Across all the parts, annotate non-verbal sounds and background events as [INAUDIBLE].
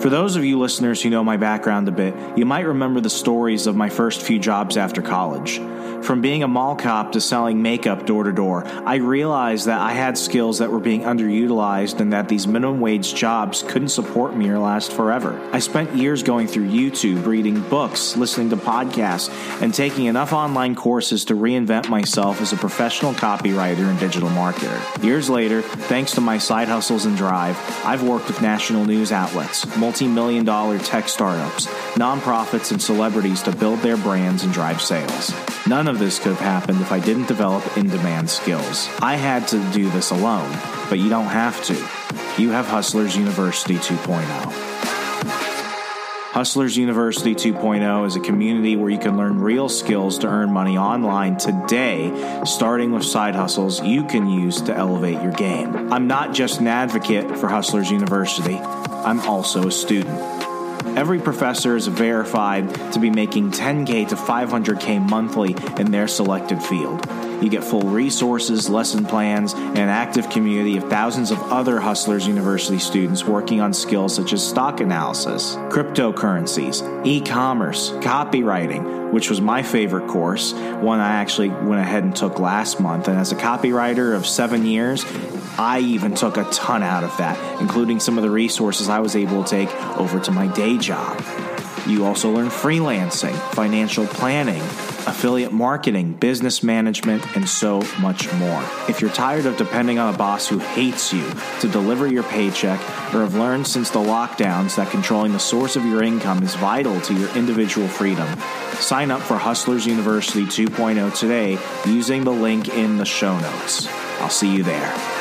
For those of you listeners who know my background a bit, you might remember the stories of my first few jobs after college. From being a mall cop to selling makeup door to door, I realized that I had skills that were being underutilized and that these minimum wage jobs couldn't support me or last forever. I spent years going through YouTube, reading books, listening to podcasts, and taking enough online courses to reinvent myself as a professional copywriter and digital marketer. Years later, thanks to my side hustles and drive, I've worked with national news outlets, multi million dollar tech startups, nonprofits, and celebrities to build their brands and drive sales. None of this could have happened if I didn't develop in demand skills. I had to do this alone, but you don't have to. You have Hustlers University 2.0. Hustlers University 2.0 is a community where you can learn real skills to earn money online today, starting with side hustles you can use to elevate your game. I'm not just an advocate for Hustlers University, I'm also a student. Every professor is verified to be making 10K to 500K monthly in their selected field. You get full resources, lesson plans, and an active community of thousands of other Hustlers University students working on skills such as stock analysis, cryptocurrencies, e commerce, copywriting, which was my favorite course, one I actually went ahead and took last month. And as a copywriter of seven years, I even took a ton out of that, including some of the resources I was able to take over to my day job. You also learn freelancing, financial planning, affiliate marketing, business management, and so much more. If you're tired of depending on a boss who hates you to deliver your paycheck, or have learned since the lockdowns that controlling the source of your income is vital to your individual freedom, sign up for Hustlers University 2.0 today using the link in the show notes. I'll see you there.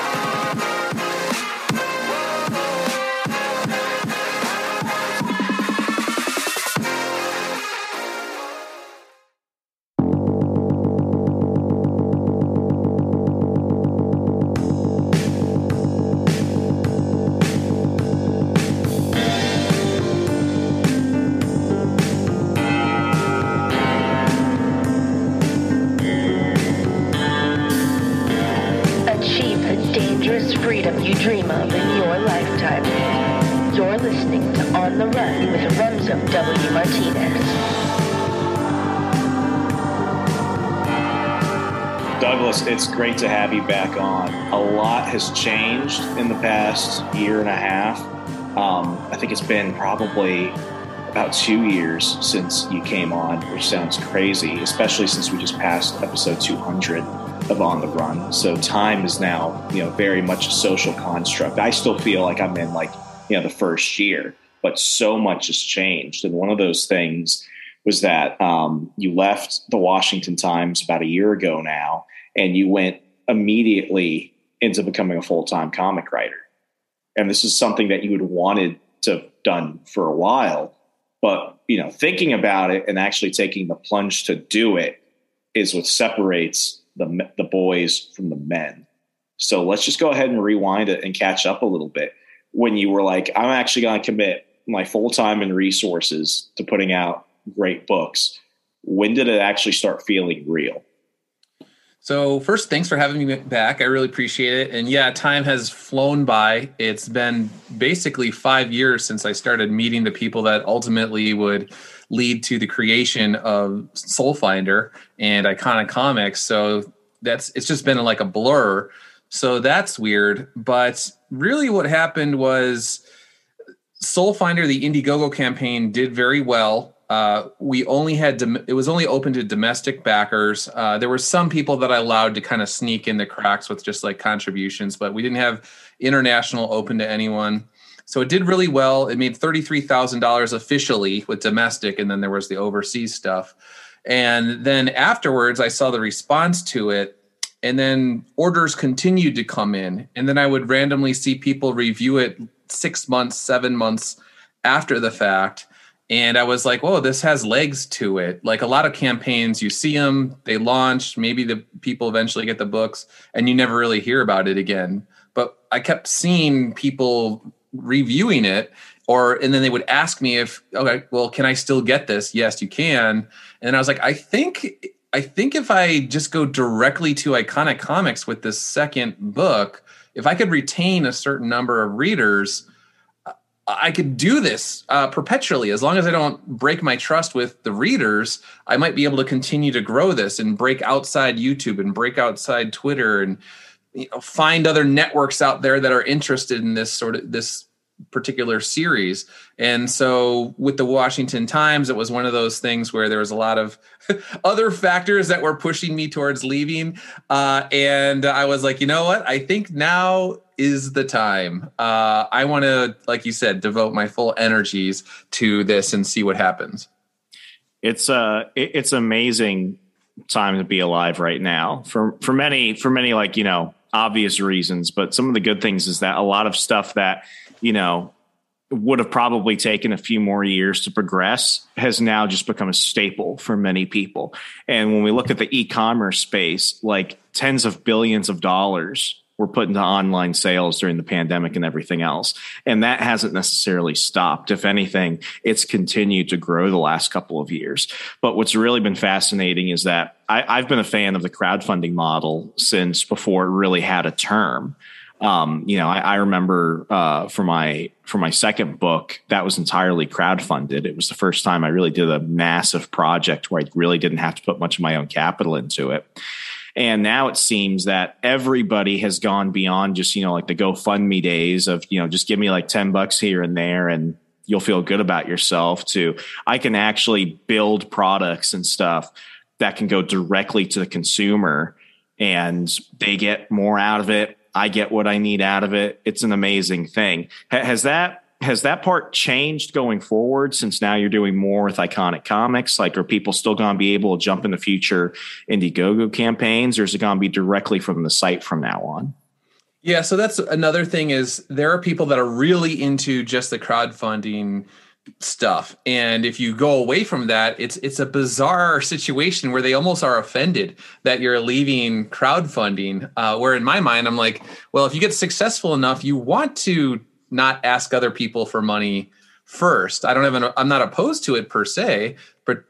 Probably about two years since you came on, which sounds crazy, especially since we just passed episode 200 of On the Run. So time is now, you know, very much a social construct. I still feel like I'm in like, you know, the first year, but so much has changed. And one of those things was that um, you left the Washington Times about a year ago now, and you went immediately into becoming a full time comic writer. And this is something that you had wanted to done for a while, but you know, thinking about it and actually taking the plunge to do it is what separates the the boys from the men. So let's just go ahead and rewind it and catch up a little bit. When you were like, I'm actually going to commit my full time and resources to putting out great books. When did it actually start feeling real? So, first, thanks for having me back. I really appreciate it. And yeah, time has flown by. It's been basically five years since I started meeting the people that ultimately would lead to the creation of Soul Finder and Iconic Comics. So, that's it's just been like a blur. So that's weird. But really, what happened was Soul Finder, the Indiegogo campaign, did very well. Uh, we only had dom- it was only open to domestic backers. Uh, there were some people that I allowed to kind of sneak in the cracks with just like contributions, but we didn't have international open to anyone. So it did really well. It made thirty three thousand dollars officially with domestic, and then there was the overseas stuff. And then afterwards, I saw the response to it, and then orders continued to come in, and then I would randomly see people review it six months, seven months after the fact. And I was like, whoa, this has legs to it. Like a lot of campaigns, you see them, they launch, maybe the people eventually get the books, and you never really hear about it again. But I kept seeing people reviewing it, or and then they would ask me if, okay, well, can I still get this? Yes, you can. And I was like, I think I think if I just go directly to Iconic Comics with this second book, if I could retain a certain number of readers, I could do this uh, perpetually as long as I don't break my trust with the readers. I might be able to continue to grow this and break outside YouTube and break outside Twitter and you know, find other networks out there that are interested in this sort of this particular series. And so with the Washington Times, it was one of those things where there was a lot of [LAUGHS] other factors that were pushing me towards leaving. Uh, and I was like, you know what? I think now is the time. Uh, I want to, like you said, devote my full energies to this and see what happens. It's uh, it's amazing time to be alive right now for for many for many like you know obvious reasons, but some of the good things is that a lot of stuff that you know, would have probably taken a few more years to progress has now just become a staple for many people. And when we look at the e-commerce space, like tens of billions of dollars were put into online sales during the pandemic and everything else. And that hasn't necessarily stopped. If anything, it's continued to grow the last couple of years. But what's really been fascinating is that I, have been a fan of the crowdfunding model since before it really had a term um, you know, I, I remember uh, for my for my second book that was entirely crowdfunded. It was the first time I really did a massive project where I really didn't have to put much of my own capital into it. And now it seems that everybody has gone beyond just you know like the GoFundMe days of you know just give me like ten bucks here and there and you'll feel good about yourself. To I can actually build products and stuff that can go directly to the consumer and they get more out of it I get what I need out of it. It's an amazing thing. Has that has that part changed going forward since now you're doing more with iconic comics? Like, are people still going to be able to jump in the future Indiegogo campaigns, or is it going to be directly from the site from now on? Yeah, so that's another thing is there are people that are really into just the crowdfunding stuff and if you go away from that it's it's a bizarre situation where they almost are offended that you're leaving crowdfunding uh, where in my mind i'm like well if you get successful enough you want to not ask other people for money first i don't have an i'm not opposed to it per se but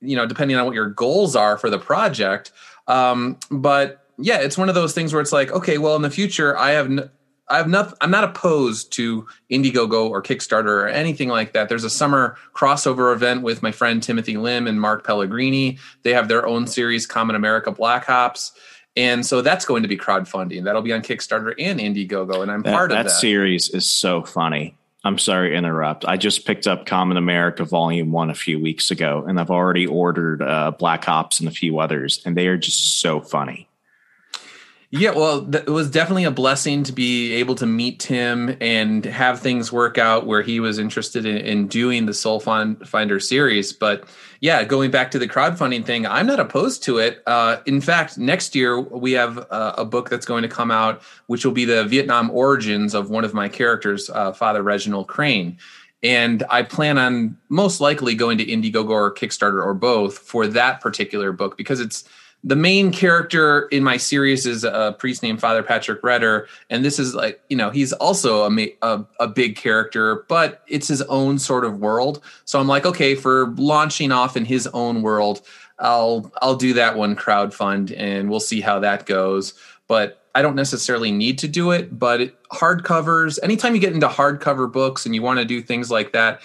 you know depending on what your goals are for the project um, but yeah it's one of those things where it's like okay well in the future i have n- I've not I'm not opposed to Indiegogo or Kickstarter or anything like that. There's a summer crossover event with my friend Timothy Lim and Mark Pellegrini. They have their own series, Common America Black Ops. And so that's going to be crowdfunding. That'll be on Kickstarter and Indiegogo, and I'm that, part of that. That series is so funny. I'm sorry to interrupt. I just picked up Common America Volume One a few weeks ago, and I've already ordered uh, Black Ops and a few others, and they are just so funny. Yeah, well, th- it was definitely a blessing to be able to meet Tim and have things work out where he was interested in, in doing the Soul Finder series. But yeah, going back to the crowdfunding thing, I'm not opposed to it. Uh, in fact, next year we have uh, a book that's going to come out, which will be the Vietnam origins of one of my characters, uh, Father Reginald Crane. And I plan on most likely going to Indiegogo or Kickstarter or both for that particular book because it's the main character in my series is a priest named Father Patrick Redder, and this is like you know he's also a, a, a big character, but it's his own sort of world. So I'm like, okay, for launching off in his own world, I'll I'll do that one crowdfund, and we'll see how that goes. But I don't necessarily need to do it. But it, hardcovers, anytime you get into hardcover books and you want to do things like that,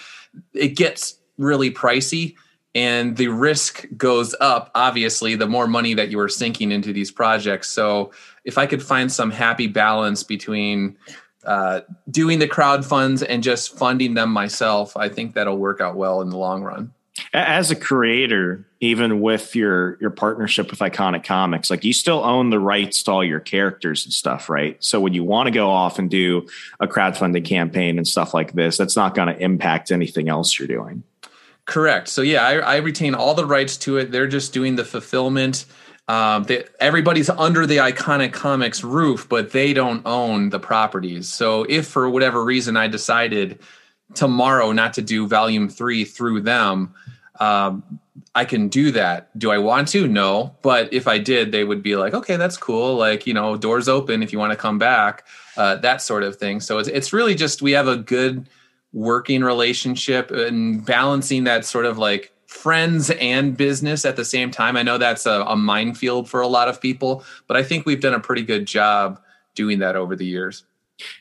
it gets really pricey and the risk goes up obviously the more money that you are sinking into these projects. So if i could find some happy balance between uh, doing the crowd funds and just funding them myself i think that'll work out well in the long run. As a creator even with your your partnership with iconic comics like you still own the rights to all your characters and stuff right? So when you want to go off and do a crowdfunding campaign and stuff like this that's not going to impact anything else you're doing correct so yeah I, I, retain all the rights to it they're just doing the fulfillment um, they, everybody's under the iconic comics roof but they don't own the properties so if for whatever reason i decided tomorrow not to do volume three through them um, I can do that. Do I want to? No. But if I did, they would be like, okay, that's cool. Like, you know, doors open if you want to come back, uh, that sort of thing. So it's, it's really just we have a good working relationship and balancing that sort of like friends and business at the same time. I know that's a, a minefield for a lot of people, but I think we've done a pretty good job doing that over the years.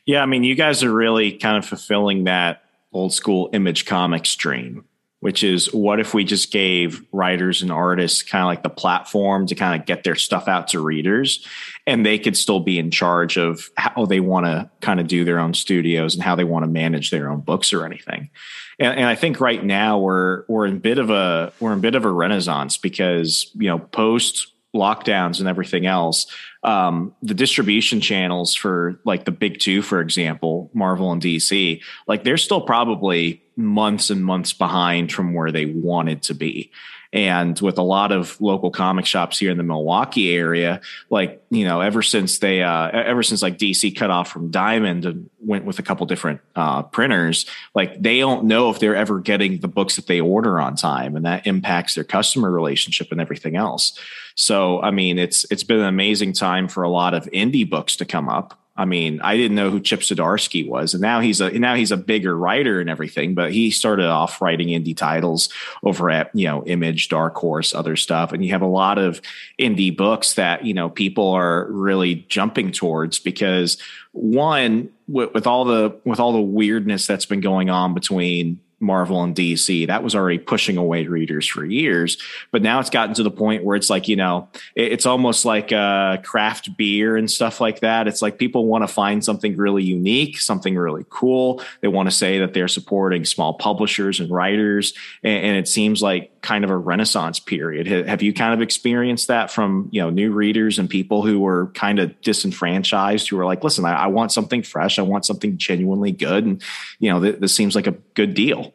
Yeah. I mean, you guys are really kind of fulfilling that old school image comics dream which is what if we just gave writers and artists kind of like the platform to kind of get their stuff out to readers and they could still be in charge of how they want to kind of do their own studios and how they want to manage their own books or anything and, and, i think right now we're we're in bit of a we're in bit of a renaissance because you know post lockdowns and everything else um, the distribution channels for like the big two for example marvel and dc like they're still probably months and months behind from where they wanted to be. And with a lot of local comic shops here in the Milwaukee area, like, you know, ever since they, uh, ever since like DC cut off from Diamond and went with a couple different uh, printers, like they don't know if they're ever getting the books that they order on time. And that impacts their customer relationship and everything else. So, I mean, it's, it's been an amazing time for a lot of indie books to come up I mean, I didn't know who Chip Zdarsky was, and now he's a now he's a bigger writer and everything. But he started off writing indie titles over at you know Image, Dark Horse, other stuff, and you have a lot of indie books that you know people are really jumping towards because one with, with all the with all the weirdness that's been going on between Marvel and DC. That was already pushing away readers for years, but now it's gotten to the point where it's like you know, it's almost like uh, craft beer and stuff like that. It's like people want to find something really unique, something really cool. They want to say that they're supporting small publishers and writers, and, and it seems like kind of a renaissance period. Have you kind of experienced that from you know new readers and people who were kind of disenfranchised, who were like, "Listen, I, I want something fresh. I want something genuinely good," and you know, th- this seems like a good deal.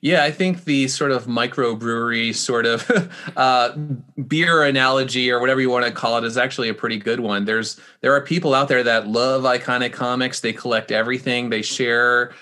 Yeah, I think the sort of microbrewery sort of [LAUGHS] uh, beer analogy or whatever you want to call it is actually a pretty good one. There's there are people out there that love iconic comics. They collect everything. They share,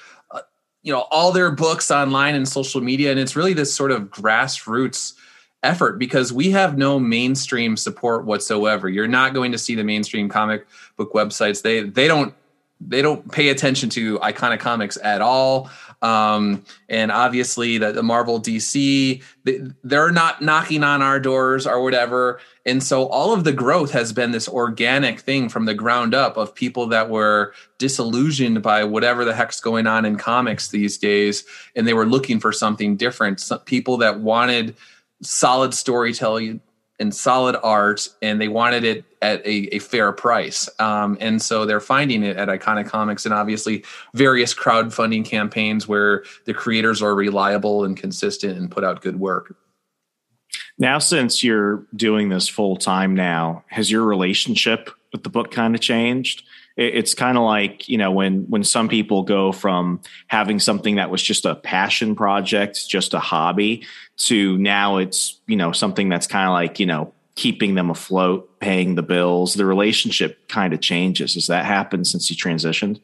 you know, all their books online and social media, and it's really this sort of grassroots effort because we have no mainstream support whatsoever. You're not going to see the mainstream comic book websites. They they don't they don't pay attention to iconic comics at all. Um, and obviously, the, the Marvel DC, they, they're not knocking on our doors or whatever. And so, all of the growth has been this organic thing from the ground up of people that were disillusioned by whatever the heck's going on in comics these days. And they were looking for something different. Some people that wanted solid storytelling and solid art and they wanted it at a, a fair price. Um, and so they're finding it at iconic comics and obviously various crowdfunding campaigns where the creators are reliable and consistent and put out good work. Now since you're doing this full time now has your relationship with the book kind of changed it's kind of like you know when when some people go from having something that was just a passion project just a hobby to now it's you know something that's kind of like you know keeping them afloat paying the bills the relationship kind of changes has that happened since you transitioned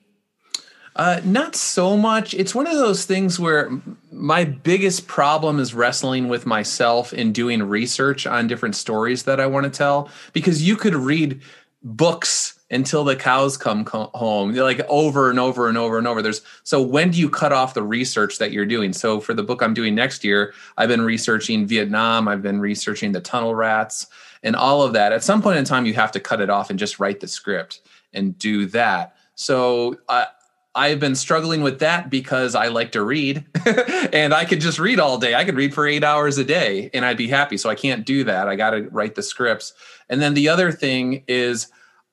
uh, not so much. It's one of those things where my biggest problem is wrestling with myself and doing research on different stories that I want to tell. Because you could read books until the cows come home like over and over and over and over there's so when do you cut off the research that you're doing so for the book i'm doing next year i've been researching vietnam i've been researching the tunnel rats and all of that at some point in time you have to cut it off and just write the script and do that so uh, I've been struggling with that because I like to read [LAUGHS] and I could just read all day. I could read for eight hours a day and I'd be happy. So I can't do that. I got to write the scripts. And then the other thing is,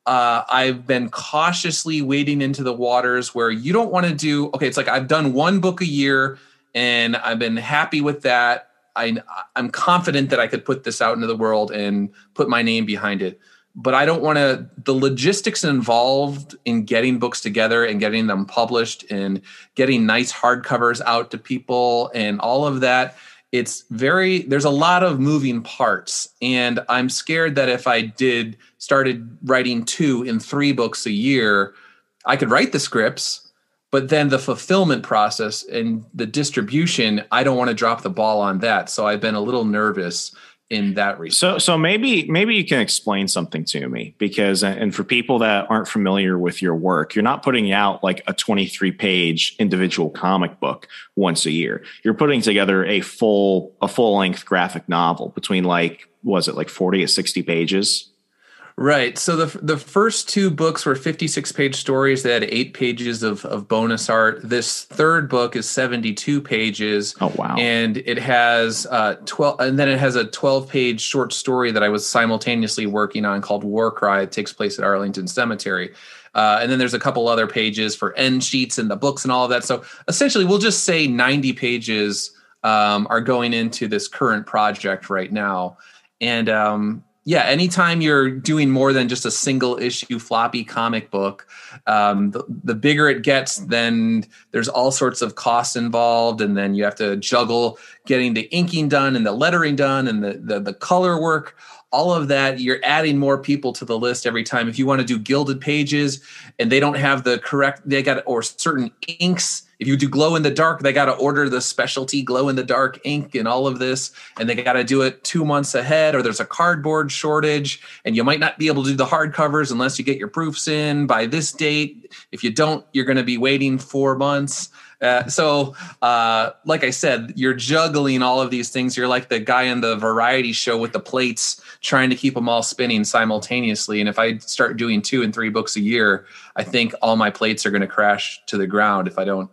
uh, I've been cautiously wading into the waters where you don't want to do, okay, it's like I've done one book a year and I've been happy with that. I, I'm confident that I could put this out into the world and put my name behind it but I don't want to the logistics involved in getting books together and getting them published and getting nice hardcovers out to people and all of that it's very there's a lot of moving parts and i'm scared that if i did started writing two and three books a year i could write the scripts but then the fulfillment process and the distribution i don't want to drop the ball on that. So i've been a little nervous in that respect. So, so maybe maybe you can explain something to me because, uh, and for people that aren't familiar with your work, you're not putting out like a 23 page individual comic book once a year. You're putting together a full a full length graphic novel between like was it like 40 to 60 pages? Right. So the the first two books were 56 page stories that had eight pages of, of bonus art. This third book is 72 pages. Oh wow. And it has uh 12 and then it has a 12 page short story that I was simultaneously working on called War Cry. It takes place at Arlington Cemetery. Uh, and then there's a couple other pages for end sheets and the books and all of that. So essentially, we'll just say 90 pages um, are going into this current project right now. And um, yeah, anytime you're doing more than just a single issue floppy comic book, um, the, the, bigger it gets, then there's all sorts of costs involved, and then you have to juggle getting the inking done and the lettering done and the the, the color work. All of that, you're adding more people to the list every time. If you want to do gilded pages and they don't have the correct, they got or certain inks if you do glow in the dark, they got to order the specialty glow in the dark ink and all of this, and they got to do it two months ahead, or there's a cardboard shortage, and you might not be able to do the hardcovers unless you get your proofs in by this date. If you don't, you're going to be waiting four months. Uh, so, uh, like I said, you're juggling all of these things. You're like the guy in the variety show with the plates, trying to keep them all spinning simultaneously. And if I start doing two and three books a year, I think all my plates are going to crash to the ground if I don't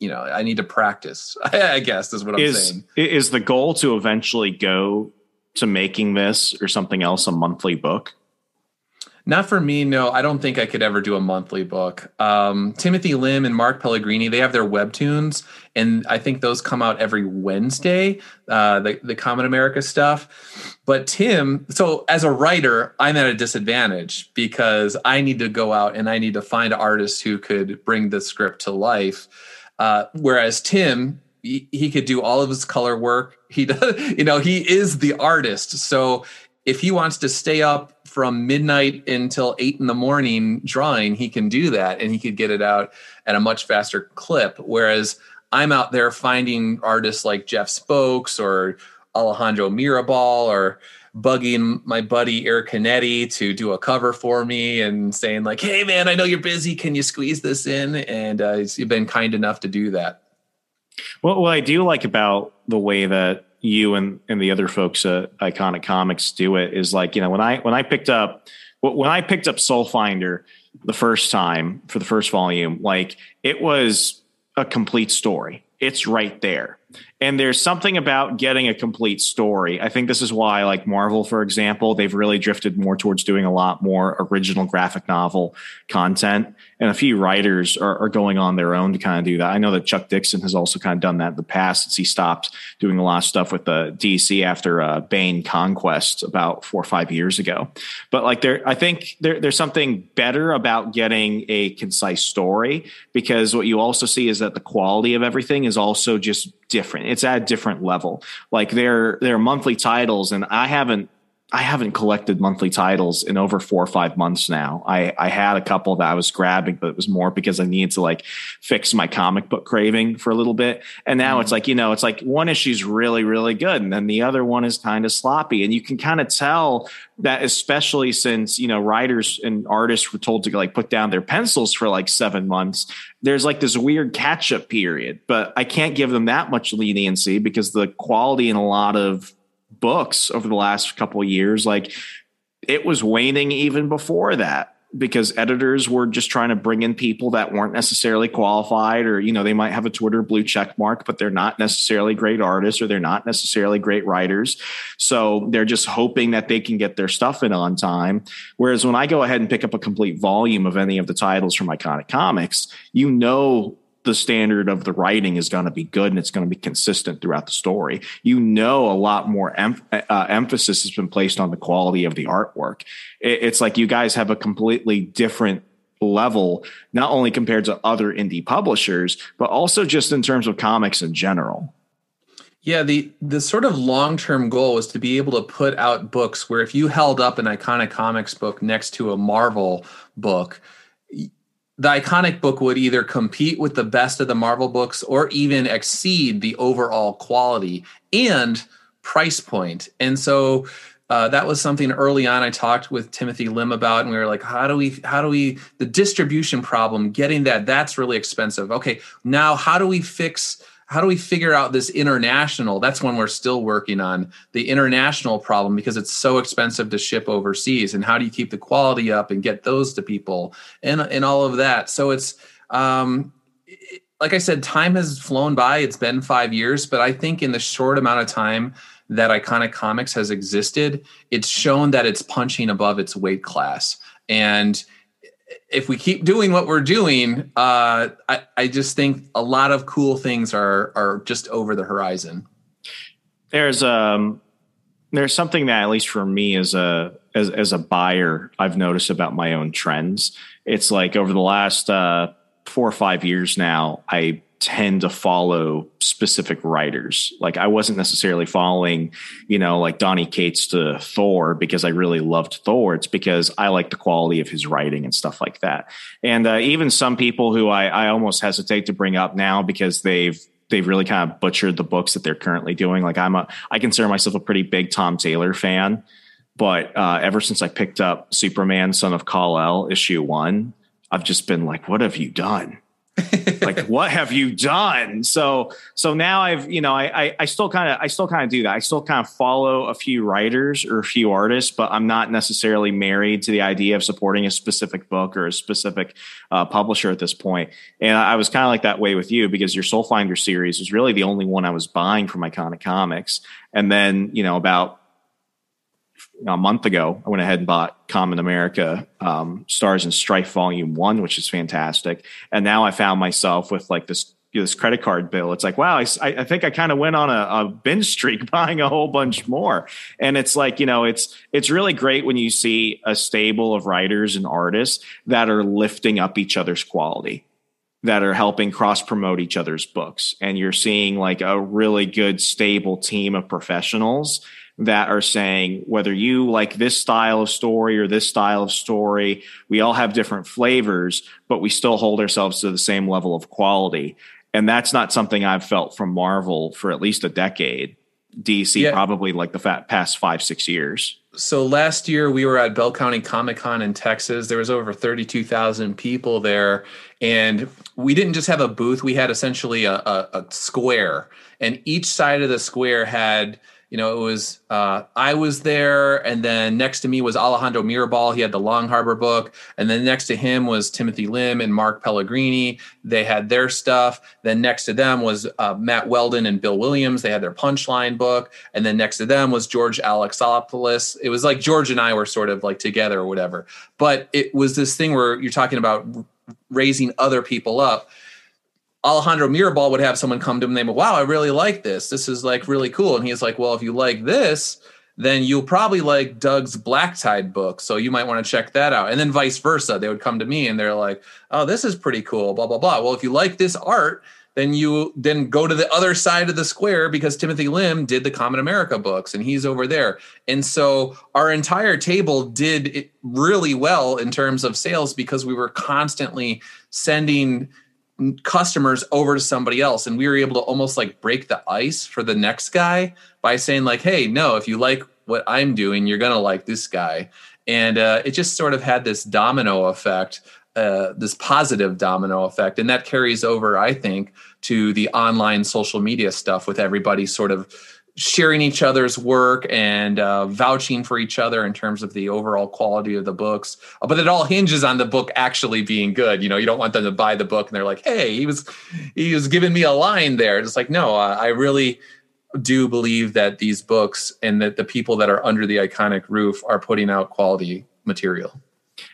you know, I need to practice. [LAUGHS] I guess is what I'm is, saying. Is the goal to eventually go to making this or something else a monthly book? Not for me, no. I don't think I could ever do a monthly book. Um, Timothy Lim and Mark Pellegrini, they have their webtoons, and I think those come out every Wednesday, uh, the, the Common America stuff. But Tim, so as a writer, I'm at a disadvantage because I need to go out and I need to find artists who could bring the script to life. Uh, whereas Tim, he, he could do all of his color work. He [LAUGHS] does, you know, he is the artist. So if he wants to stay up from midnight until eight in the morning drawing, he can do that and he could get it out at a much faster clip. Whereas I'm out there finding artists like Jeff Spokes or Alejandro Mirabal or bugging my buddy Eric Canetti to do a cover for me and saying like, "Hey man, I know you're busy. Can you squeeze this in?" And uh, he's been kind enough to do that. Well, what I do like about the way that you and, and the other folks at Iconic Comics do it is like you know when I when I picked up when I picked up Soul Finder the first time for the first volume, like it was a complete story. It's right there and there's something about getting a complete story. I think this is why, like Marvel, for example, they've really drifted more towards doing a lot more original graphic novel content. And a few writers are, are going on their own to kind of do that. I know that Chuck Dixon has also kind of done that in the past since he stopped doing a lot of stuff with the DC after uh, Bane Conquest about four or five years ago. But like there, I think there, there's something better about getting a concise story because what you also see is that the quality of everything is also just different. It's at a different level. Like they're they're monthly titles, and I haven't I haven't collected monthly titles in over four or five months now. I, I had a couple that I was grabbing, but it was more because I needed to like fix my comic book craving for a little bit. And now mm. it's like, you know, it's like one issue's really, really good. And then the other one is kind of sloppy. And you can kind of tell that, especially since, you know, writers and artists were told to like put down their pencils for like seven months. There's like this weird catch up period, but I can't give them that much leniency because the quality in a lot of books over the last couple years like it was waning even before that because editors were just trying to bring in people that weren't necessarily qualified or you know they might have a twitter blue check mark but they're not necessarily great artists or they're not necessarily great writers. So they're just hoping that they can get their stuff in on time. Whereas when i go ahead and pick up a complete volume of any of the titles from iconic comics you know the standard of the writing is going to be good and it's going to be consistent throughout the story. You know, a lot more em- uh, emphasis has been placed on the quality of the artwork. It, it's like you guys have a completely different level, not only compared to other indie publishers, but also just in terms of comics in general. Yeah, the the sort of long term goal is to be able to put out books where if you held up an iconic comics book next to a Marvel book, the iconic book would either compete with the best of the Marvel books or even exceed the overall quality and price point. And so uh, that was something early on I talked with Timothy Lim about, and we were like, how do we, how do we, the distribution problem, getting that, that's really expensive. Okay, now how do we fix how do we figure out this international? That's one we're still working on the international problem because it's so expensive to ship overseas and how do you keep the quality up and get those to people and and all of that. So it's um like i said time has flown by. It's been 5 years but i think in the short amount of time that iconic comics has existed it's shown that it's punching above its weight class. And if we keep doing what we're doing, uh, I, I just think a lot of cool things are are just over the horizon. There's um there's something that at least for me as a as as a buyer, I've noticed about my own trends. It's like over the last uh, four or five years now, I tend to follow specific writers. Like I wasn't necessarily following, you know, like Donny Cates to Thor because I really loved Thor. It's because I like the quality of his writing and stuff like that. And uh, even some people who I, I almost hesitate to bring up now because they've they've really kind of butchered the books that they're currently doing. Like I'm a I consider myself a pretty big Tom Taylor fan, but uh, ever since I picked up Superman, Son of Kal El, issue one, I've just been like, what have you done? Like what have you done? So so now i've you know i i, I still kind of i still kind of do that. I still kind of follow a few writers or a few artists but i'm not necessarily married to the idea of supporting a specific book or a specific uh, publisher at this point. And i was kind of like that way with you because your soul finder series was really the only one i was buying from iconic comics. And then you know about a month ago, I went ahead and bought Common America um, Stars and Strife Volume One, which is fantastic. And now I found myself with like this this credit card bill. It's like, wow, I, I think I kind of went on a, a binge streak [LAUGHS] buying a whole bunch more. And it's like, you know, it's it's really great when you see a stable of writers and artists that are lifting up each other's quality that are helping cross promote each other's books. And you're seeing like a really good, stable team of professionals that are saying whether you like this style of story or this style of story, we all have different flavors, but we still hold ourselves to the same level of quality. And that's not something I've felt from Marvel for at least a decade. DC yeah. probably like the past five six years. So last year we were at Bell County Comic Con in Texas. There was over thirty two thousand people there, and we didn't just have a booth. We had essentially a, a, a square, and each side of the square had you know, it was uh, I was there, and then next to me was Alejandro Mirabal. He had the Long Harbor book, and then next to him was Timothy Lim and Mark Pellegrini. They had their stuff. Then next to them was uh, Matt Weldon and Bill Williams. They had their Punchline book, and then next to them was George Alexopoulos. It was like George and I were sort of like together or whatever. But it was this thing where you're talking about raising other people up Alejandro Mirabal would have someone come to him and they go, wow, I really like this. This is like really cool. And he's like, well, if you like this, then you'll probably like Doug's Black Tide book. So you might want to check that out. And then vice versa. They would come to me and they're like, oh, this is pretty cool, blah, blah, blah. Well, if you like this art, then you then go to the other side of the square because Timothy Lim did the Common America books and he's over there. And so our entire table did really well in terms of sales because we were constantly sending customers over to somebody else. And we were able to almost like break the ice for the next guy by saying like hey no if you like what i'm doing you're gonna like this guy. And uh, it just sort of had this domino effect uh, this positive domino effect. And that carries over i think to the online social media stuff with everybody sort of sharing each other's work and uh, vouching for each other in terms of the overall quality of the books. Uh, but it all hinges on the book actually being good. You know, you don't want them to buy the book and they're like, "Hey, he was he was giving me a line there." It's like, no, uh, I really do believe that these books and that the people that are under the iconic roof are putting out quality material.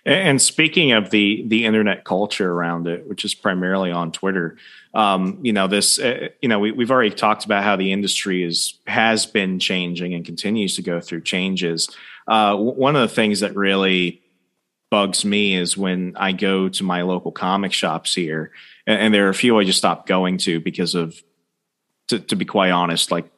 And speaking of the the internet culture around it, which is primarily on Twitter, um, you know this, uh, you know we, we've already talked about how the industry is has been changing and continues to go through changes. Uh, one of the things that really bugs me is when I go to my local comic shops here, and, and there are a few I just stopped going to because of, to, to be quite honest, like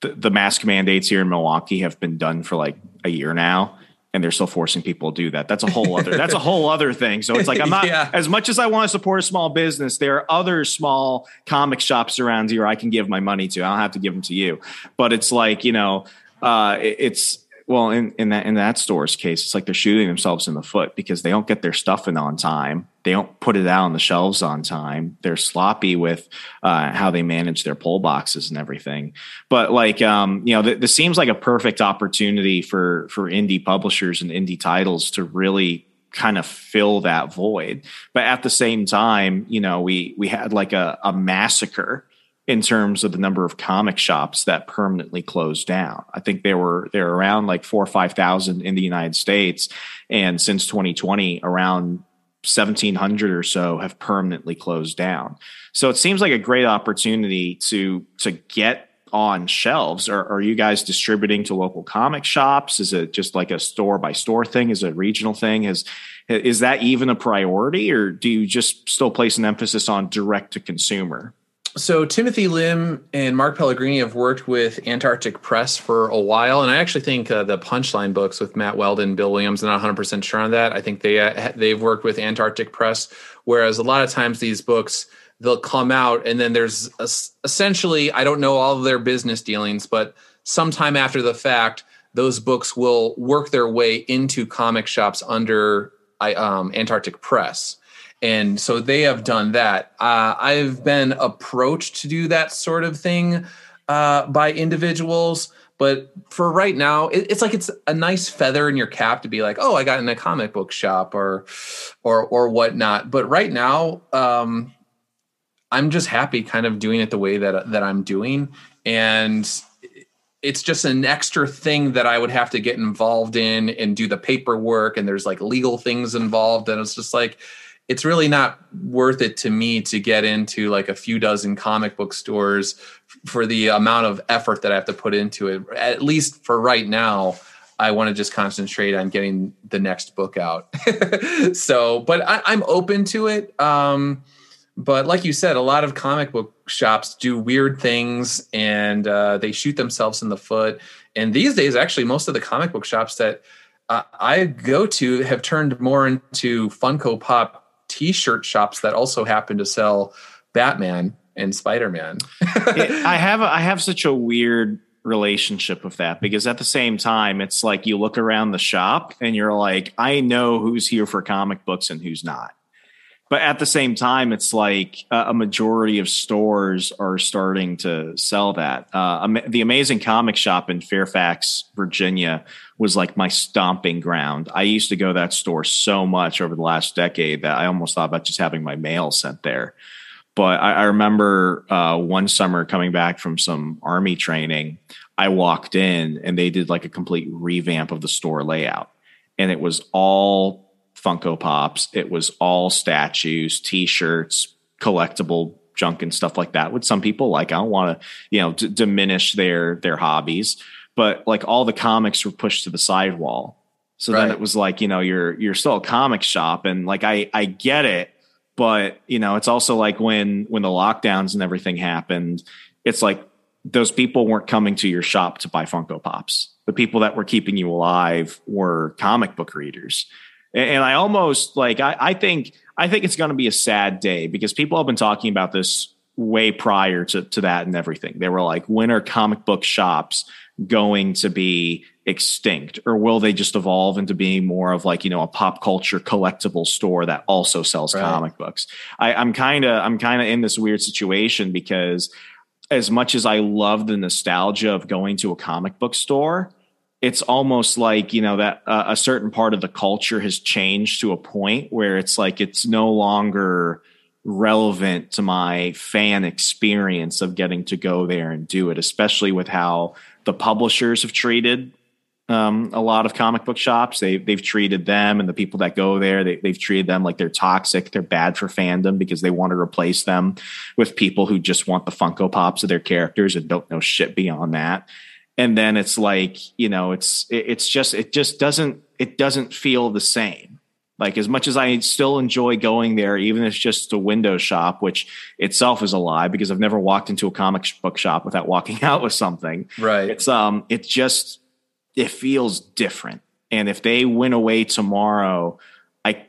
the, the mask mandates here in Milwaukee have been done for like a year now and they're still forcing people to do that. That's a whole other that's a whole other thing. So it's like I'm [LAUGHS] not yeah. as much as I want to support a small business, there are other small comic shops around here I can give my money to. I don't have to give them to you. But it's like, you know, uh, it, it's well, in, in that in that store's case, it's like they're shooting themselves in the foot because they don't get their stuff in on time. They don't put it out on the shelves on time. They're sloppy with uh, how they manage their pull boxes and everything. But like, um, you know, th- this seems like a perfect opportunity for for indie publishers and indie titles to really kind of fill that void. But at the same time, you know, we we had like a, a massacre in terms of the number of comic shops that permanently closed down. I think they were they're around like four or five thousand in the United States, and since 2020, around 1700 or so have permanently closed down. So it seems like a great opportunity to to get on shelves. Are, are you guys distributing to local comic shops? Is it just like a store by store thing? Is it a regional thing? Is is that even a priority, or do you just still place an emphasis on direct to consumer? So Timothy Lim and Mark Pellegrini have worked with Antarctic Press for a while, and I actually think uh, the Punchline books with Matt Weldon, Bill Williams, I'm not 100 percent sure on that. I think they uh, they've worked with Antarctic Press, whereas a lot of times these books they'll come out and then there's a, essentially I don't know all of their business dealings, but sometime after the fact, those books will work their way into comic shops under um, Antarctic Press and so they have done that. Uh, I've been approached to do that sort of thing uh, by individuals, but for right now, it, it's like it's a nice feather in your cap to be like, oh, I got in a comic book shop or or or whatnot. But right now, um, I'm just happy kind of doing it the way that that I'm doing, and it's just an extra thing that I would have to get involved in and do the paperwork, and there's like legal things involved, and it's just like it's really not worth it to me to get into like a few dozen comic book stores for the amount of effort that I have to put into it. At least for right now, I want to just concentrate on getting the next book out. [LAUGHS] so, but I, am open to it. Um, but like you said, a lot of comic book shops do weird things and uh, they shoot themselves in the foot. And these days, actually, most of the comic book shops that uh, I go to have turned more into Funko Pop t-shirt shops that also happen to sell Batman and Spider-Man. [LAUGHS] I have I have such a weird relationship with that because at the same time it's like you look around the shop and you're like I know who's here for comic books and who's not. But at the same time it's like a majority of stores are starting to sell that. Uh, the Amazing Comic Shop in Fairfax, Virginia was like my stomping ground. I used to go to that store so much over the last decade that I almost thought about just having my mail sent there. But I, I remember uh, one summer coming back from some army training, I walked in and they did like a complete revamp of the store layout. And it was all Funko Pops, it was all statues, t shirts, collectible junk and stuff like that. With some people like I don't want to, you know, d- diminish their their hobbies but like all the comics were pushed to the sidewall. So right. then it was like, you know, you're you're still a comic shop and like I I get it, but you know, it's also like when when the lockdowns and everything happened, it's like those people weren't coming to your shop to buy Funko Pops. The people that were keeping you alive were comic book readers. And, and I almost like I, I think I think it's going to be a sad day because people have been talking about this way prior to, to that and everything. They were like, when are comic book shops going to be extinct or will they just evolve into being more of like you know a pop culture collectible store that also sells right. comic books I, i'm kind of i'm kind of in this weird situation because as much as I love the nostalgia of going to a comic book store, it's almost like you know that uh, a certain part of the culture has changed to a point where it's like it's no longer relevant to my fan experience of getting to go there and do it, especially with how the publishers have treated um, a lot of comic book shops. They, they've treated them and the people that go there, they, they've treated them like they're toxic. They're bad for fandom because they want to replace them with people who just want the Funko Pops of their characters and don't know shit beyond that. And then it's like, you know, it's, it's just, it just doesn't, it doesn't feel the same. Like as much as I still enjoy going there, even if it's just a window shop, which itself is a lie because I've never walked into a comic book shop without walking [LAUGHS] out with something. Right. It's um, it just it feels different. And if they went away tomorrow, I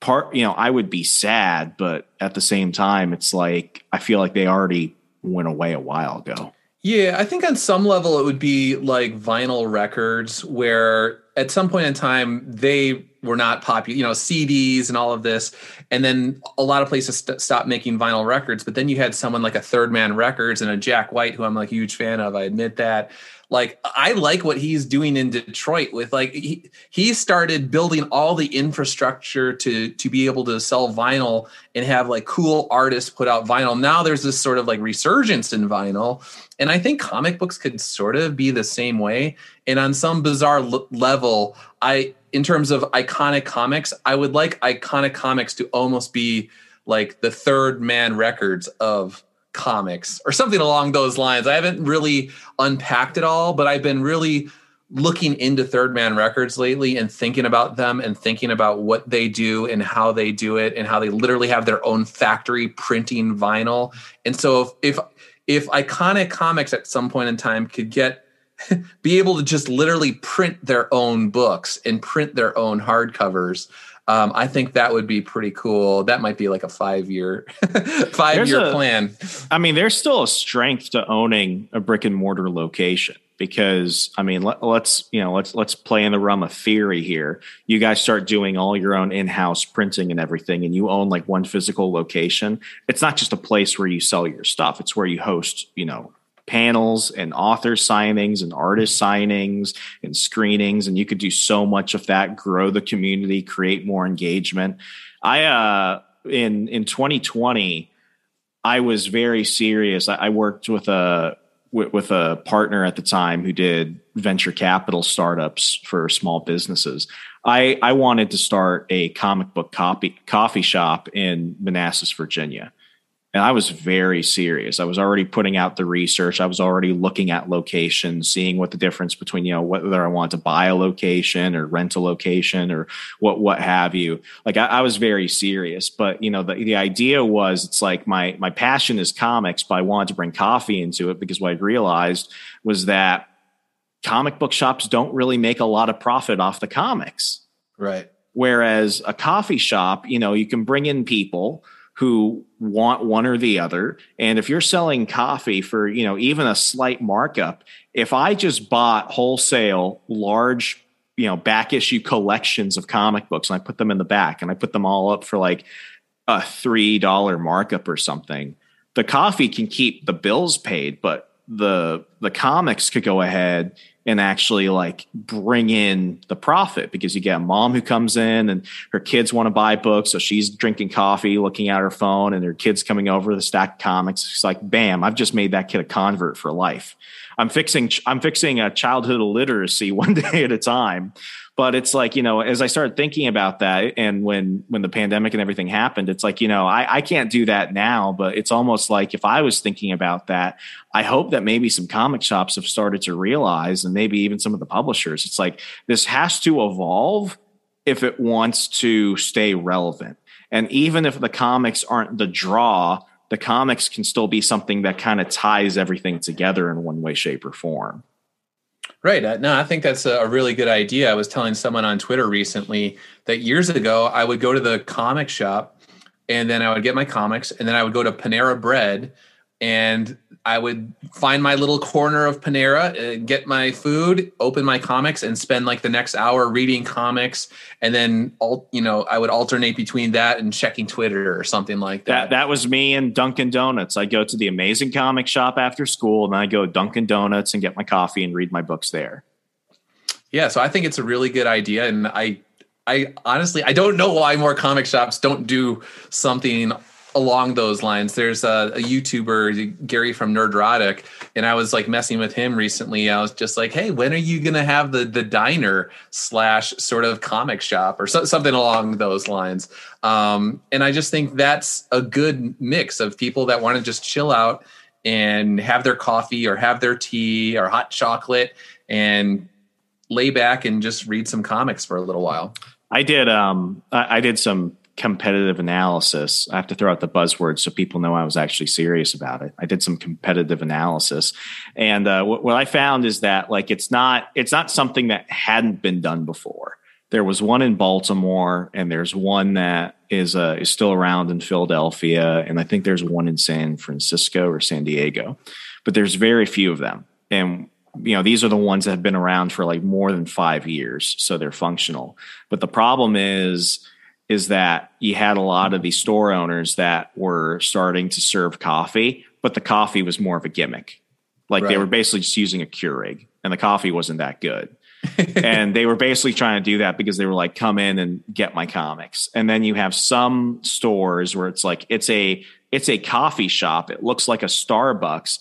part you know I would be sad, but at the same time, it's like I feel like they already went away a while ago. Yeah, I think on some level it would be like vinyl records where at some point in time they were not popular, you know, CDs and all of this. And then a lot of places st- stopped making vinyl records. But then you had someone like a Third Man Records and a Jack White, who I'm like a huge fan of. I admit that. Like I like what he's doing in Detroit with like he he started building all the infrastructure to to be able to sell vinyl and have like cool artists put out vinyl. Now there's this sort of like resurgence in vinyl, and I think comic books could sort of be the same way. And on some bizarre l- level, I in terms of iconic comics, I would like iconic comics to almost be like the third man records of comics or something along those lines. I haven't really unpacked it all, but I've been really looking into third man records lately and thinking about them and thinking about what they do and how they do it and how they literally have their own factory printing vinyl. And so if if, if iconic comics at some point in time could get [LAUGHS] be able to just literally print their own books and print their own hardcovers. Um, I think that would be pretty cool. That might be like a five year, five [LAUGHS] There's year a- plan. I mean, there's still a strength to owning a brick and mortar location because I mean, let, let's you know, let's let's play in the realm of theory here. You guys start doing all your own in-house printing and everything, and you own like one physical location. It's not just a place where you sell your stuff; it's where you host, you know, panels and author signings and artist signings and screenings, and you could do so much of that. Grow the community, create more engagement. I uh in in 2020 I was very serious. I, I worked with a with, with a partner at the time who did venture capital startups for small businesses. I I wanted to start a comic book copy coffee shop in Manassas, Virginia. And I was very serious. I was already putting out the research. I was already looking at locations, seeing what the difference between, you know, whether I wanted to buy a location or rent a location or what what have you. Like I, I was very serious. But you know, the, the idea was it's like my my passion is comics, but I wanted to bring coffee into it because what I realized was that comic book shops don't really make a lot of profit off the comics. Right. Whereas a coffee shop, you know, you can bring in people who want one or the other. And if you're selling coffee for, you know, even a slight markup, if I just bought wholesale large, you know, back issue collections of comic books and I put them in the back and I put them all up for like a $3 markup or something, the coffee can keep the bills paid, but the the comics could go ahead and actually like bring in the profit because you get a mom who comes in and her kids want to buy books so she's drinking coffee looking at her phone and her kids coming over the stack of comics. It's like bam i've just made that kid a convert for life. I'm fixing i'm fixing a childhood illiteracy [LAUGHS] one day at a time but it's like you know as i started thinking about that and when when the pandemic and everything happened it's like you know I, I can't do that now but it's almost like if i was thinking about that i hope that maybe some comic shops have started to realize and maybe even some of the publishers it's like this has to evolve if it wants to stay relevant. And even if the comics aren't the draw the comics can still be something that kind of ties everything together in one way shape or form Right. Uh, No, I think that's a a really good idea. I was telling someone on Twitter recently that years ago I would go to the comic shop and then I would get my comics and then I would go to Panera Bread and I would find my little corner of Panera, uh, get my food, open my comics, and spend like the next hour reading comics. And then, all you know, I would alternate between that and checking Twitter or something like that. That that was me and Dunkin' Donuts. I go to the amazing comic shop after school, and I go to Dunkin' Donuts and get my coffee and read my books there. Yeah, so I think it's a really good idea, and I, I honestly, I don't know why more comic shops don't do something along those lines. There's a, a, YouTuber, Gary from Nerdrotic, and I was like messing with him recently. I was just like, "Hey, when are you gonna have the the diner slash sort of comic shop or so, something along those lines?" Um, and I just think that's a good mix of people that want to just chill out and have their coffee or have their tea or hot chocolate and lay back and just read some comics for a little while. I did. Um, I, I did some competitive analysis. I have to throw out the buzzwords so people know I was actually serious about it. I did some competitive analysis, and uh, what, what I found is that like it's not it's not something that hadn't been done before. There was one in Baltimore, and there's one that is uh, is still around in Philadelphia, and I think there's one in San Francisco or San Diego, but there's very few of them. And you know these are the ones that have been around for like more than five years, so they're functional. But the problem is is that you had a lot of these store owners that were starting to serve coffee, but the coffee was more of a gimmick. Like right. they were basically just using a Keurig and the coffee wasn't that good. [LAUGHS] and they were basically trying to do that because they were like, come in and get my comics. And then you have some stores where it's like, it's a, it's a coffee shop. It looks like a Starbucks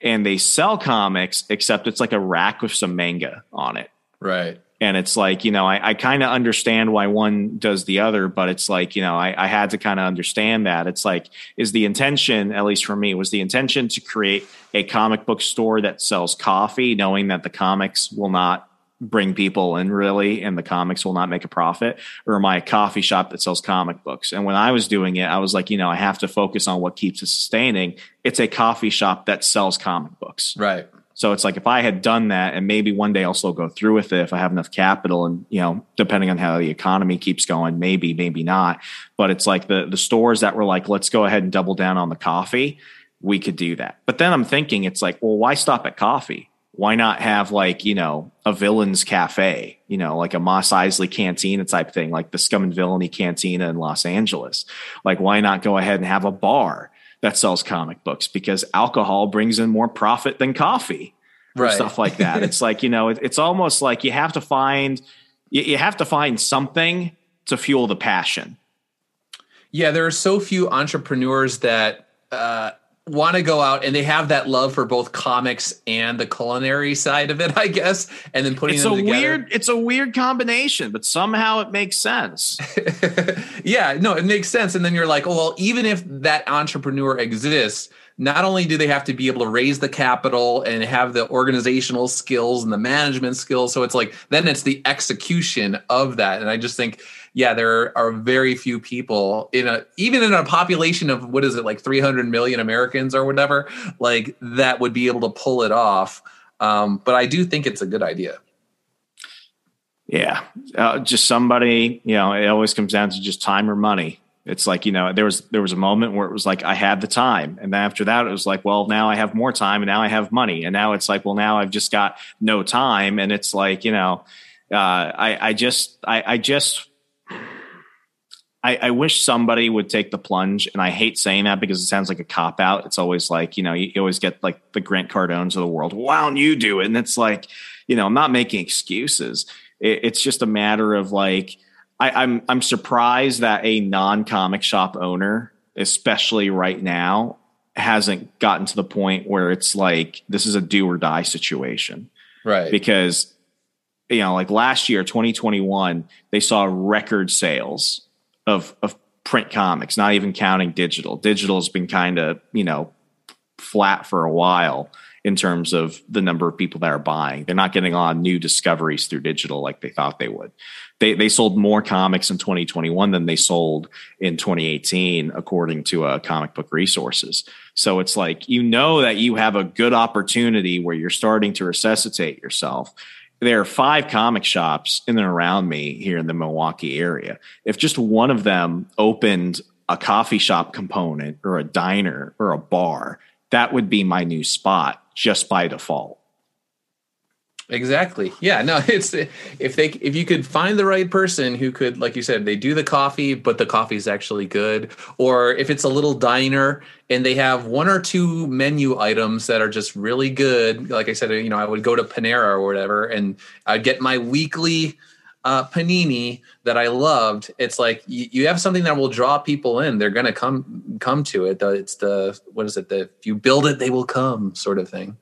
and they sell comics, except it's like a rack with some manga on it. Right and it's like you know i, I kind of understand why one does the other but it's like you know i, I had to kind of understand that. It's like is the intention at least for me was the intention to create a comic book store that sells coffee knowing that the comics will not bring people in really and the comics will not make a profit or a coffee shop that sells comic books. And when i was doing it i was like you know i have to focus on what keeps it sustaining. It's a coffee shop that sells comic books. Right so it's like if I had done that, and maybe one day I'll still go through with it if I have enough capital, and you know, depending on how the economy keeps going, maybe, maybe not. But it's like the the stores that were like, let's go ahead and double down on the coffee. We could do that. But then I'm thinking, it's like, well, why stop at coffee? Why not have like you know a villains cafe, you know, like a Mos Eisley cantina type thing, like the Scum and Villainy Cantina in Los Angeles? Like, why not go ahead and have a bar? That sells comic books because alcohol brings in more profit than coffee or right. stuff like that. it's like, you know, it, it's almost like you have to find, you, you have to find something to fuel the passion. Yeah. There are so few entrepreneurs that, uh, want to go out and they have that love for both comics and the culinary side of it, I guess, and then putting it's them a together. weird it's a weird combination, but somehow it makes sense. [LAUGHS] yeah, no, it makes sense. And then you're like, oh, well, even if that entrepreneur exists, not only do they have to be able to raise the capital and have the organizational skills and the management skills, so it's like then it's the execution of that. And I just think yeah, there are very few people in a even in a population of what is it like 300 million Americans or whatever, like that would be able to pull it off. Um, but I do think it's a good idea. Yeah, uh, just somebody. You know, it always comes down to just time or money. It's like you know, there was there was a moment where it was like I had the time, and then after that, it was like, well, now I have more time, and now I have money, and now it's like, well, now I've just got no time, and it's like you know, uh, I I just I, I just I, I, wish somebody would take the plunge, and I hate saying that because it sounds like a cop out. It's always like you know you, you always get like the Grant Cardones of the world. Why don't you do it? And it's like you know I'm not making excuses. It, it's just a matter of like I, I'm I'm surprised that a non comic shop owner, especially right now, hasn't gotten to the point where it's like this is a do or die situation, right? Because you know, like last year, 2021, they saw record sales of of print comics, not even counting digital. Digital has been kind of, you know, flat for a while in terms of the number of people that are buying. They're not getting of new discoveries through digital like they thought they would. They they sold more comics in 2021 than they sold in 2018 according to uh, comic book resources. So it's like you know that you have a good opportunity where you're starting to resuscitate yourself there are five comic shops in and around me here in the Milwaukee area. If just one of them opened a coffee shop component or a diner or a bar, that would be my new spot just by default. Exactly. Yeah. No. [LAUGHS] It's if they if you could find the right person who could, like you said, they do the coffee, but the coffee is actually good, or if it's a little diner and they have one or two menu items that are just really good. Like I said, you know, I would go to Panera or whatever, and I'd get my weekly uh, panini that I loved. It's like you, you, have something that will draw people in. They're going to come come to it. It's the what is it? The if you build it, they will come, sort of thing.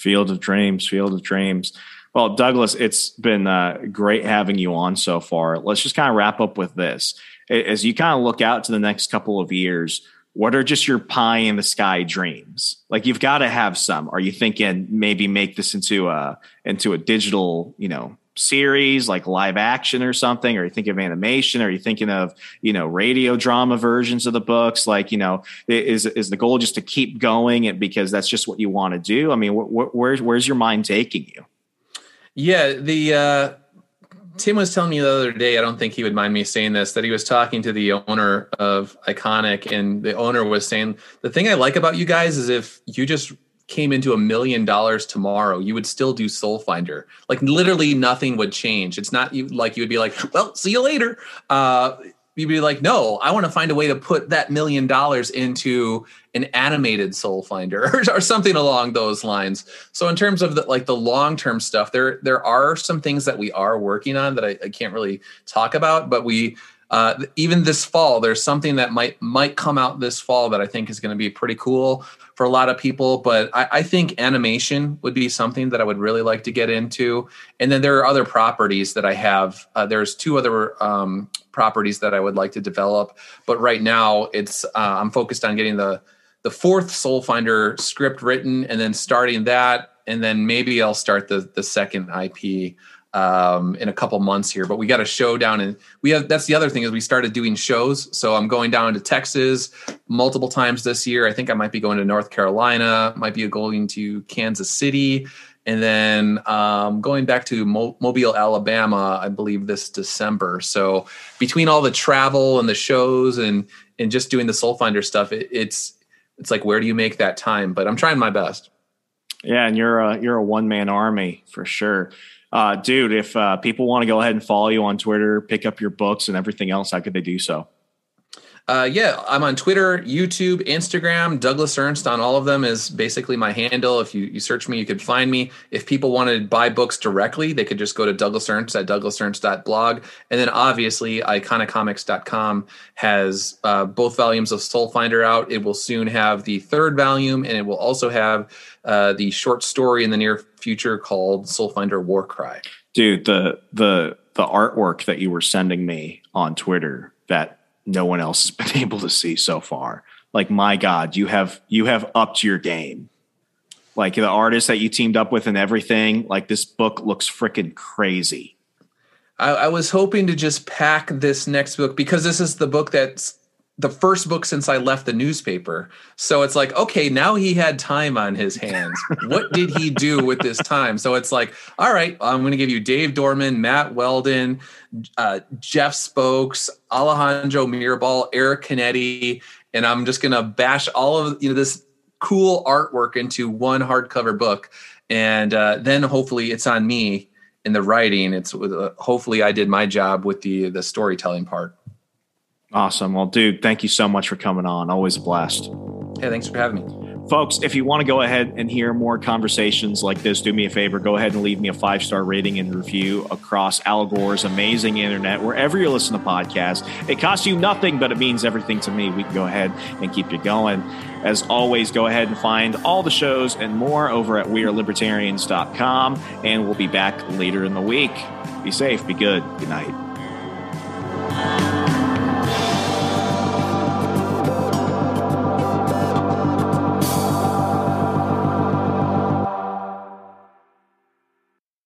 Field of Dreams, Field of Dreams. Well, Douglas, it's been uh, great having you on so far. Let's just kind of wrap up with this. As you kind of look out to the next couple of years, what are just your pie in the sky dreams? Like you've got to have some. Are you thinking maybe make this into a into a digital, you know, series like live action or something? Or you think of animation? Or you thinking of you know radio drama versions of the books? Like you know, is is the goal just to keep going and because that's just what you want to do? I mean, wh- wh- where's where's your mind taking you? Yeah, the uh, Tim was telling me the other day. I don't think he would mind me saying this. That he was talking to the owner of Iconic, and the owner was saying the thing I like about you guys is if you just came into a million dollars tomorrow, you would still do Soul Finder. Like literally nothing would change. It's not you like you would be like, well, see you later. Uh, you'd be like, no, I want to find a way to put that million dollars into an animated soul finder [LAUGHS] or, or, something along those lines. So in terms of the, like the long-term stuff, there, there are some things that we are working on that I, I can't really talk about, but we, uh, even this fall, there's something that might, might come out this fall that I think is going to be pretty cool for a lot of people. But I, I, think animation would be something that I would really like to get into. And then there are other properties that I have. Uh, there's two other um, properties that I would like to develop, but right now it's uh, I'm focused on getting the the fourth Soul Finder script written, and then starting that, and then maybe I'll start the the second IP um, in a couple months here. But we got a show down, and we have that's the other thing is we started doing shows. So I'm going down to Texas multiple times this year. I think I might be going to North Carolina, might be going to Kansas City, and then um, going back to Mo- Mobile, Alabama, I believe this December. So between all the travel and the shows and and just doing the Soul Finder stuff, it, it's it's like where do you make that time? But I'm trying my best. Yeah, and you're a you're a one man army for sure. Uh, dude, if uh, people want to go ahead and follow you on Twitter, pick up your books and everything else, how could they do so? Uh, yeah, I'm on Twitter, YouTube, Instagram. Douglas Ernst on all of them is basically my handle. If you, you search me, you could find me. If people want to buy books directly, they could just go to Douglas Ernst at douglasernst.blog. And then obviously, iconicomics.com has uh, both volumes of Soul Finder out. It will soon have the third volume, and it will also have uh, the short story in the near future called Soul Finder War Cry. Dude, the the the artwork that you were sending me on Twitter that no one else has [LAUGHS] been able to see so far. Like my God, you have you have upped your game. Like the artist that you teamed up with and everything. Like this book looks freaking crazy. I, I was hoping to just pack this next book because this is the book that's the first book since I left the newspaper. So it's like, okay, now he had time on his hands. what did he do with this time? So it's like, all right, I'm going to give you Dave Dorman, Matt Weldon, uh, Jeff Spokes, Alejandro Mirabal, Eric Canetti, and I'm just going to bash all of you know this cool artwork into one hardcover book, and uh, then hopefully it's on me in the writing. It's uh, hopefully I did my job with the the storytelling part. Awesome. Well, dude, thank you so much for coming on. Always a blast. Hey, thanks for having me. Folks, if you want to go ahead and hear more conversations like this, do me a favor. Go ahead and leave me a five star rating and review across Al Gore's amazing internet, wherever you listen to podcasts. It costs you nothing, but it means everything to me. We can go ahead and keep you going. As always, go ahead and find all the shows and more over at wearelibertarians.com, and we'll be back later in the week. Be safe, be good. Good night.